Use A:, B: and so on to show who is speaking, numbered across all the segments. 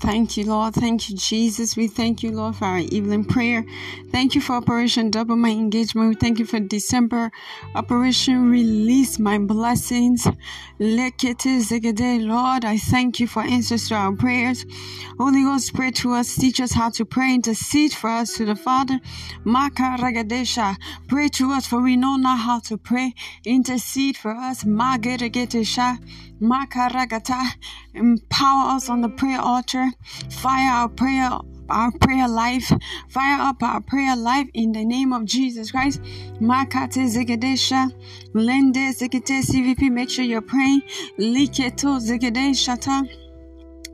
A: Thank you, Lord. Thank you, Jesus. We thank you, Lord, for our evening prayer. Thank you for Operation Double My Engagement. We thank you for December Operation Release My Blessings. Lord, I thank you for answers to our prayers. Holy Ghost, pray to us. Teach us how to pray. Intercede for us to the Father. Maka Ragadesha. Pray to us, for we know not how to pray. Intercede for us. Mageregetesha. Makaragata. Empower us on the prayer altar. Fire our prayer our prayer life. Fire up our prayer life in the name of Jesus Christ. Makate Zigedesha. Lende Zigete CVP. Make sure you're praying. Liketo Zigedeshata.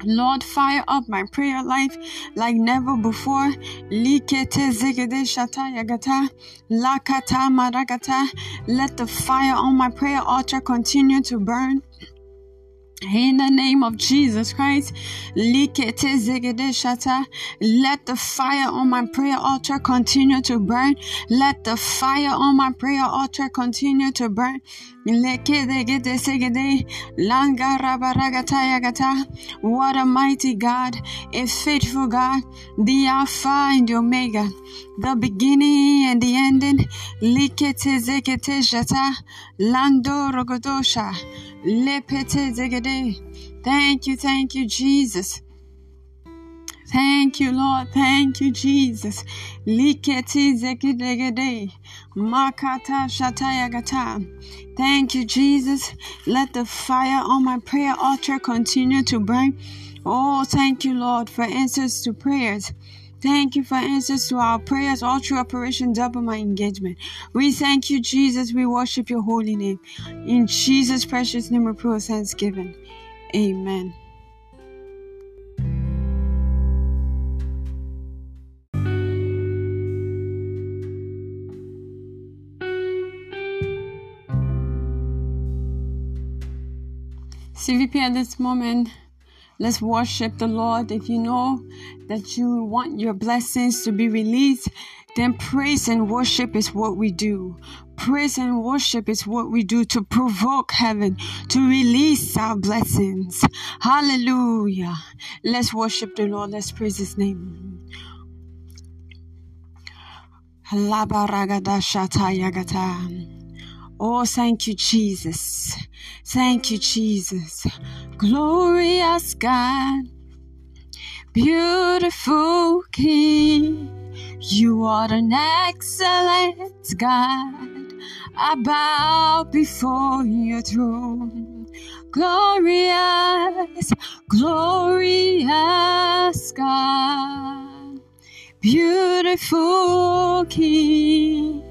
A: Lord, fire up my prayer life like never before. Likete Zigede Shata Yagata. Lakata Maragata. Let the fire on my prayer altar continue to burn. In the name of Jesus Christ, let the fire on my prayer altar continue to burn. Let the fire on my prayer altar continue to burn. What a mighty God, a faithful God, the Alpha and the Omega, the beginning and the ending. Likete zekete jata, Lando rogodosha. Thank you, thank you, Jesus. Thank you, Lord. Thank you, Jesus. Liketi zekidegede. Makata shatayagata. Thank you, Jesus. Let the fire on my prayer altar continue to burn. Oh, thank you, Lord, for answers to prayers. Thank you for answers to our prayers all through Operation Double My Engagement. We thank you, Jesus. We worship your holy name. In Jesus' precious name we pray thanksgiving. Amen. CVP at this moment Let's worship the Lord. If you know that you want your blessings to be released, then praise and worship is what we do. Praise and worship is what we do to provoke heaven, to release our blessings. Hallelujah. Let's worship the Lord. Let's praise his name. Oh, thank you, Jesus. Thank you, Jesus. Glorious God, beautiful King, you are an excellent God. I bow before your throne. Glorious, glorious God, beautiful King.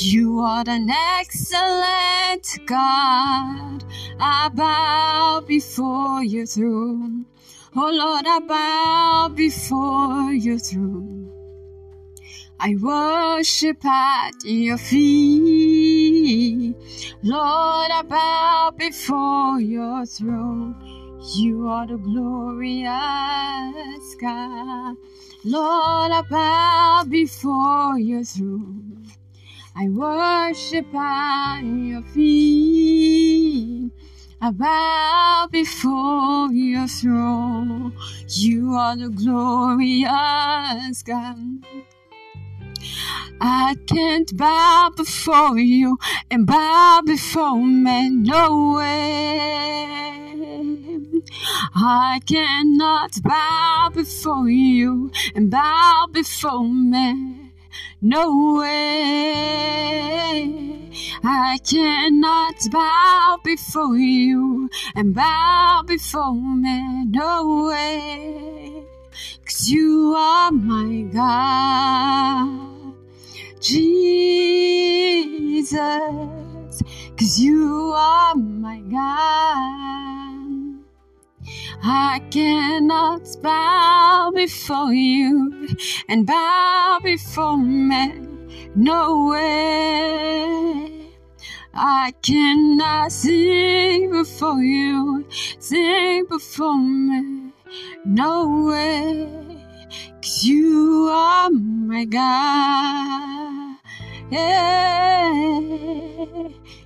A: You are an excellent God. I bow before your throne. Oh Lord, I bow before your throne. I worship at your feet. Lord, I bow before your throne. You are the glorious God. Lord, I bow before your throne. I worship at your feet. I bow before your throne. You are the glorious God. I can't bow before you and bow before men. No way. I cannot bow before you and bow before men. No way. I cannot bow before you and bow before me. No way. Cause you are my God. Jesus. Cause you are my God. I cannot bow before you and bow before men. No way. I cannot sing before you, sing before me. No way. Cause you are my God. Yeah.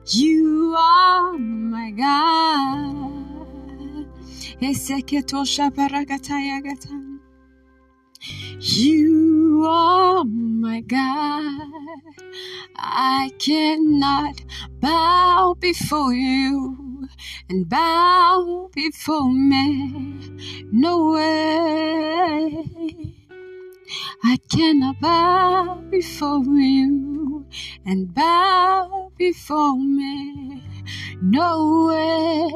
A: You are my God. You are my God. I cannot bow before you and bow before me. No way. I cannot bow before you and bow before me. No way,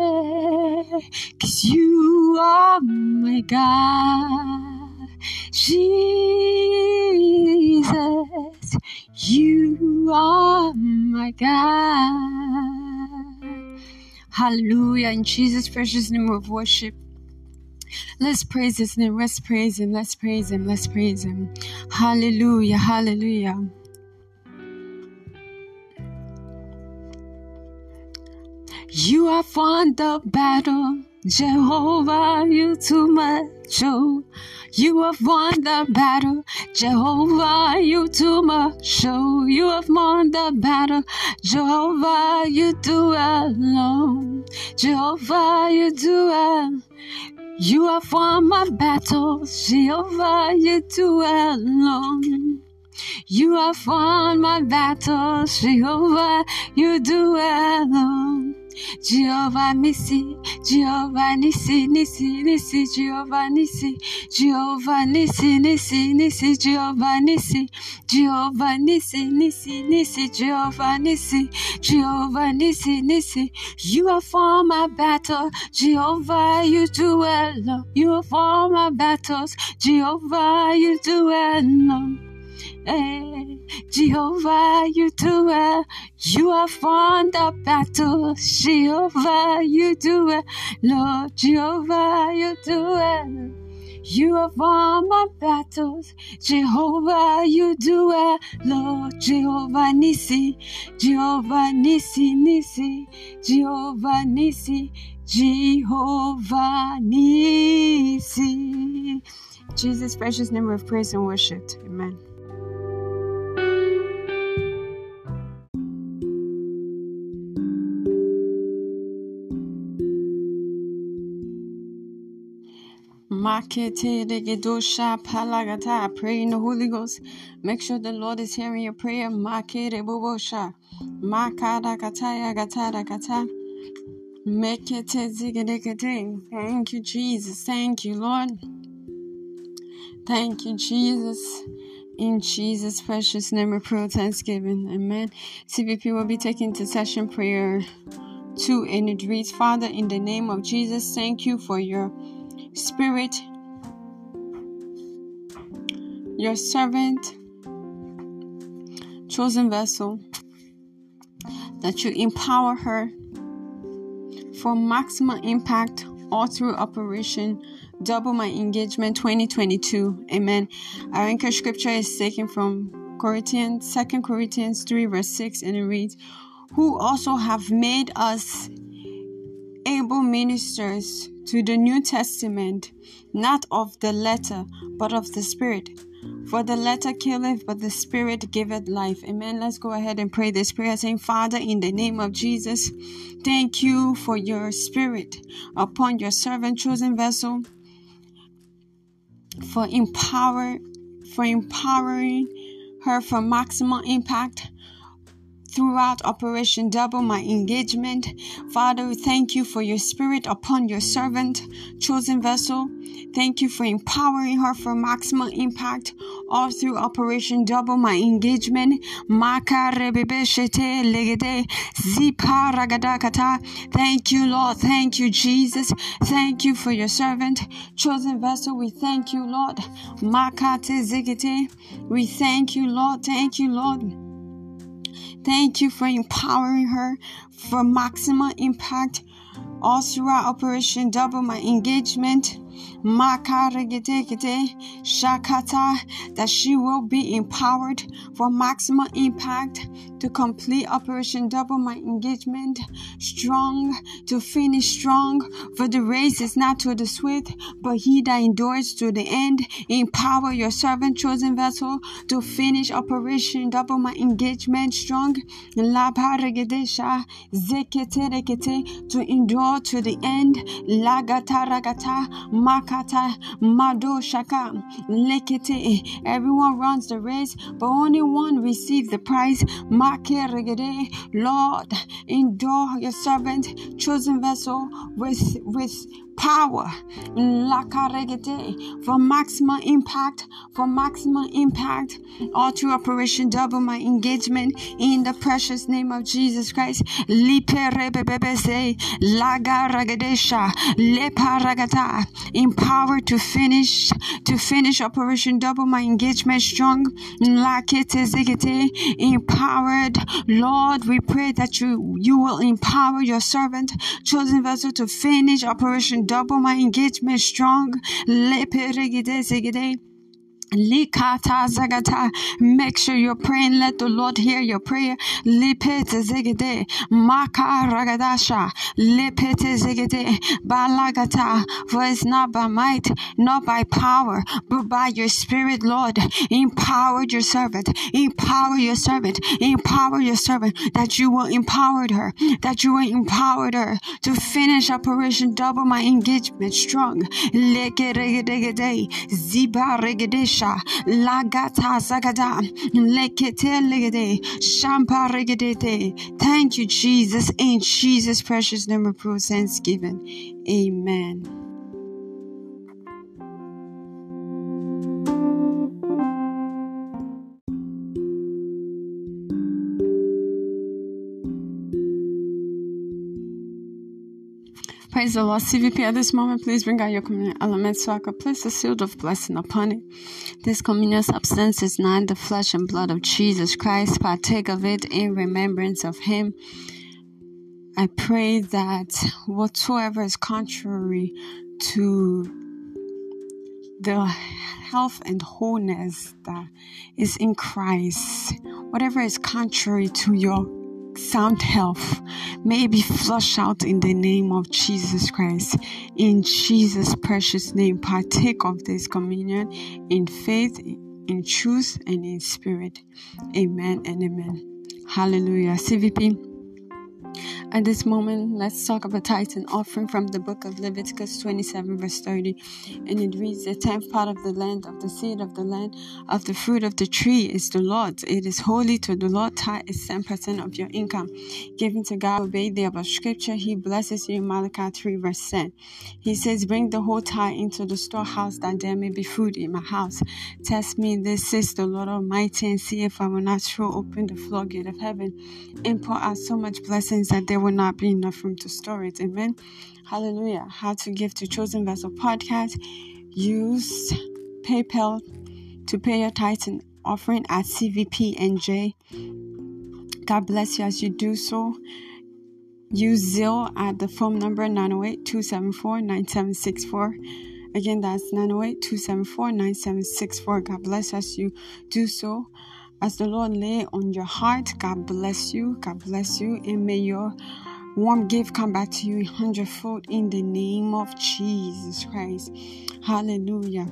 A: cause you are my God. Jesus, you are my God. Hallelujah. In Jesus' precious name of worship. Let's praise his name. Let's praise him. Let's praise him. Let's praise him. Hallelujah. Hallelujah. You have won the battle, Jehovah, you too much. Oh, you have won the battle, Jehovah, you too much. Oh, you have won the battle, Jehovah, you do alone. Jehovah, you do well. You have won my battles, Jehovah, you do alone. You have won my battles, Jehovah, you do alone. Jehovah Nissi, Jehovah Nissi, Nissi, Nissi, Jehovah Nissi, Jehovah Nissi, Nissi, Nissi, Jehovah Nissi, Jehovah Nissi, Nissi, Nissi, Jehovah Nissi, Jehovah Nissi, Nissi. You have fought my battle, Jehovah, you do well. You have fought my battles, Jehovah, you do well. Jehovah, you do it. You have won the battle. Jehovah, you do it. Lord, Jehovah, you do it. You have won my battles. Jehovah, you do it. Lord, Jehovah Nissi. Jehovah Nissi, Nissi. Jehovah Nissi. Jehovah Nissi. Jesus' precious name of praise and worship. Amen. Pray in the Holy Ghost. Make sure the Lord is hearing your prayer. Zigedekete. Thank you, Jesus. Thank you, Lord. Thank you, Jesus. In Jesus' precious name, we pray thanksgiving. Amen. CVP will be taking intercession prayer two, and it reads, Father, in the name of Jesus, thank you for your Spirit, your servant, chosen vessel, that you empower her for maximum impact all through Operation Double My Engagement 2022. Amen. Our anchor scripture is taken from Corinthians, 2 Corinthians 3, verse 6, and it reads, Who also have made us able ministers to the New Testament, not of the letter, but of the Spirit. For the letter killeth, but the Spirit giveth life. Amen. Let's go ahead and pray this prayer, saying, Father, in the name of Jesus, thank you for your Spirit upon your servant, chosen vessel, for empower, for empowering her for maximum impact throughout Operation Double My Engagement. Father, we thank you for your spirit upon your servant, chosen vessel. Thank you for empowering her for maximum impact all through Operation Double My Engagement. Thank you, Lord. Thank you, Jesus. Thank you for your servant, chosen vessel. We thank you, Lord. We thank you, Lord. Thank you, Lord. Thank you for empowering her for maximum impact all throughout Operation Double My Engagement. Shakata, that she will be empowered for maximum impact to complete Operation Double My Engagement, strong to finish strong. For the race is not to the swift, but he that endures to the end. Empower your servant, chosen vessel, to finish Operation Double My Engagement strong. To endure to the end. Lagata ragata makata mado shaka lekete. Everyone runs the race, but only one receives the prize. Lord, endure your servant, chosen vessel, with with power for maximum impact for maximum impact. All to operation double my engagement in the precious name of jesus christ empowered to finish to finish operation double my engagement strong. Empowered. Lord we pray that you you will empower your servant chosen vessel to finish operation double my engagement strong. Make sure you're praying. Let the Lord hear your prayer. For it's not by might, not by power, but by your spirit, Lord. Empower your servant. Empower your servant. Empower your servant. That you will empower her. That you will empower her to finish Operation Double My Engagement strong. Ziba lagata legede shampa regedete. Thank you, Jesus. In Jesus' precious name of thanksgiving. Amen. The Lord. CVP at this moment, please bring out your communion elements so I can place a seal of blessing upon it. This communion substance is not the flesh and blood of Jesus Christ. Partake of it in remembrance of Him. I pray that whatsoever is contrary to the health and wholeness that is in Christ, whatever is contrary to your sound health may be flushed out in the name of Jesus Christ. In Jesus' precious name, partake of this communion in faith, in truth, and in spirit. Amen and amen. Hallelujah. CVP. At this moment, let's talk about tithe and offering from the book of Leviticus 27, verse 30. And it reads, The tenth part of the land, of the seed of the land, of the fruit of the tree is the Lord's. It is holy to the Lord. Tithe is 10% of your income. Giving to God, obey the above scripture. He blesses you in Malachi 3, verse 10. He says, Bring the whole tithe into the storehouse that there may be food in my house. Test me, this is the Lord Almighty, and see if I will not throw open the floodgate of heaven and pour out so much blessings that there will not be enough room to store it. Amen. Hallelujah. How to give to Chosen Vessel Podcast. Use PayPal to pay your tithes and offering at CVPNJ. God bless you as you do so. Use Zelle at the phone number 908 274 9764. Again, that's 908 274 9764. God bless as you do so. As the Lord lay on your heart, God bless you. God bless you. And may your warm gift come back to you hundredfold in the name of Jesus Christ. Hallelujah.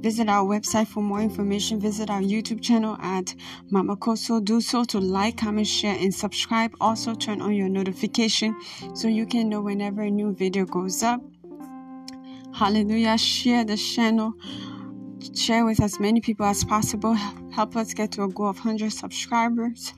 A: Visit our website for more information. Visit our YouTube channel at Mama Kosso. Do so to like, comment, share, and subscribe. Also, turn on your notification so you can know whenever a new video goes up. Hallelujah. Share the channel share with as many people as possible. Help us get to a goal of 100 subscribers.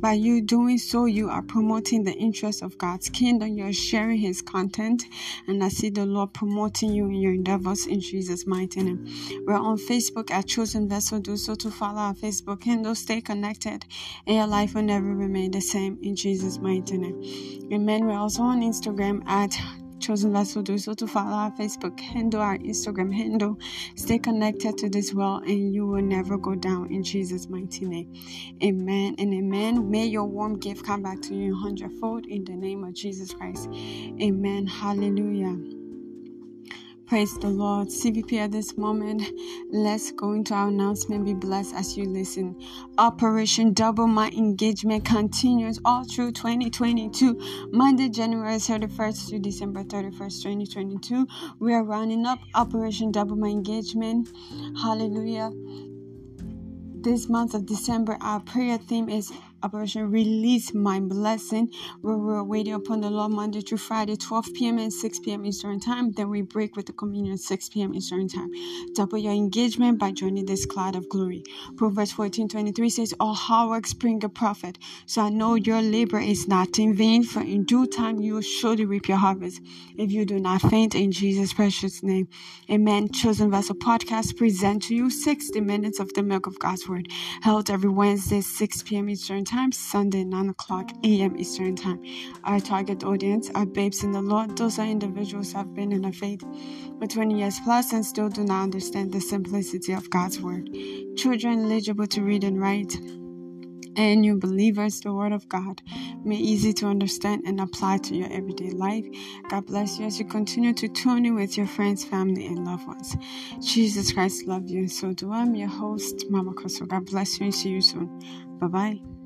A: By you doing so, you are promoting the interests of God's kingdom. You're sharing His content, and I see the Lord promoting you in your endeavors in Jesus' mighty name. We're on Facebook at Chosen Vessel. Do so to follow our Facebook handle. Stay connected, and your life will never remain the same in Jesus' mighty name. Amen. We're also on Instagram at chosen vessel do so to follow our Facebook handle, our Instagram handle. Stay connected to this well, and you will never go down in Jesus' mighty name. Amen and amen. May your warm gift come back to you hundredfold in the name of Jesus Christ. Amen. Hallelujah. Praise the Lord. CVP at this moment, let's go into our announcement. Be blessed as you listen. Operation Double My Engagement continues all through 2022, Monday, January 31st to December 31st, 2022. We are rounding up Operation Double My Engagement. Hallelujah. This month of December, our prayer theme is Operation Release My Blessing, we're waiting upon the Lord Monday through Friday, 12 p.m. and 6 p.m. Eastern Time. Then we break with the communion at 6 p.m. Eastern Time. Double your engagement by joining this cloud of glory. Proverbs 14 23 says, All hard work spring a profit. So I know your labor is not in vain, for in due time you will surely reap your harvest. If you do not faint in Jesus' precious name. Amen. Chosen Vessel Podcast present to you 60 minutes of the milk of God's Word, held every Wednesday, 6 p.m. Eastern Time, Sunday, 9 o'clock a.m. Eastern Time. Our target audience are babes in the Lord. Those are individuals who have been in the faith for 20 years plus and still do not understand the simplicity of God's Word. Children eligible to read and write and new believers the word of God may easy to understand and apply to your everyday life. God bless you as you continue to tune in with your friends, family, and loved ones. Jesus Christ love you, and so do I. I'm your host, Mama Kosso. God bless you and see you soon. Bye bye.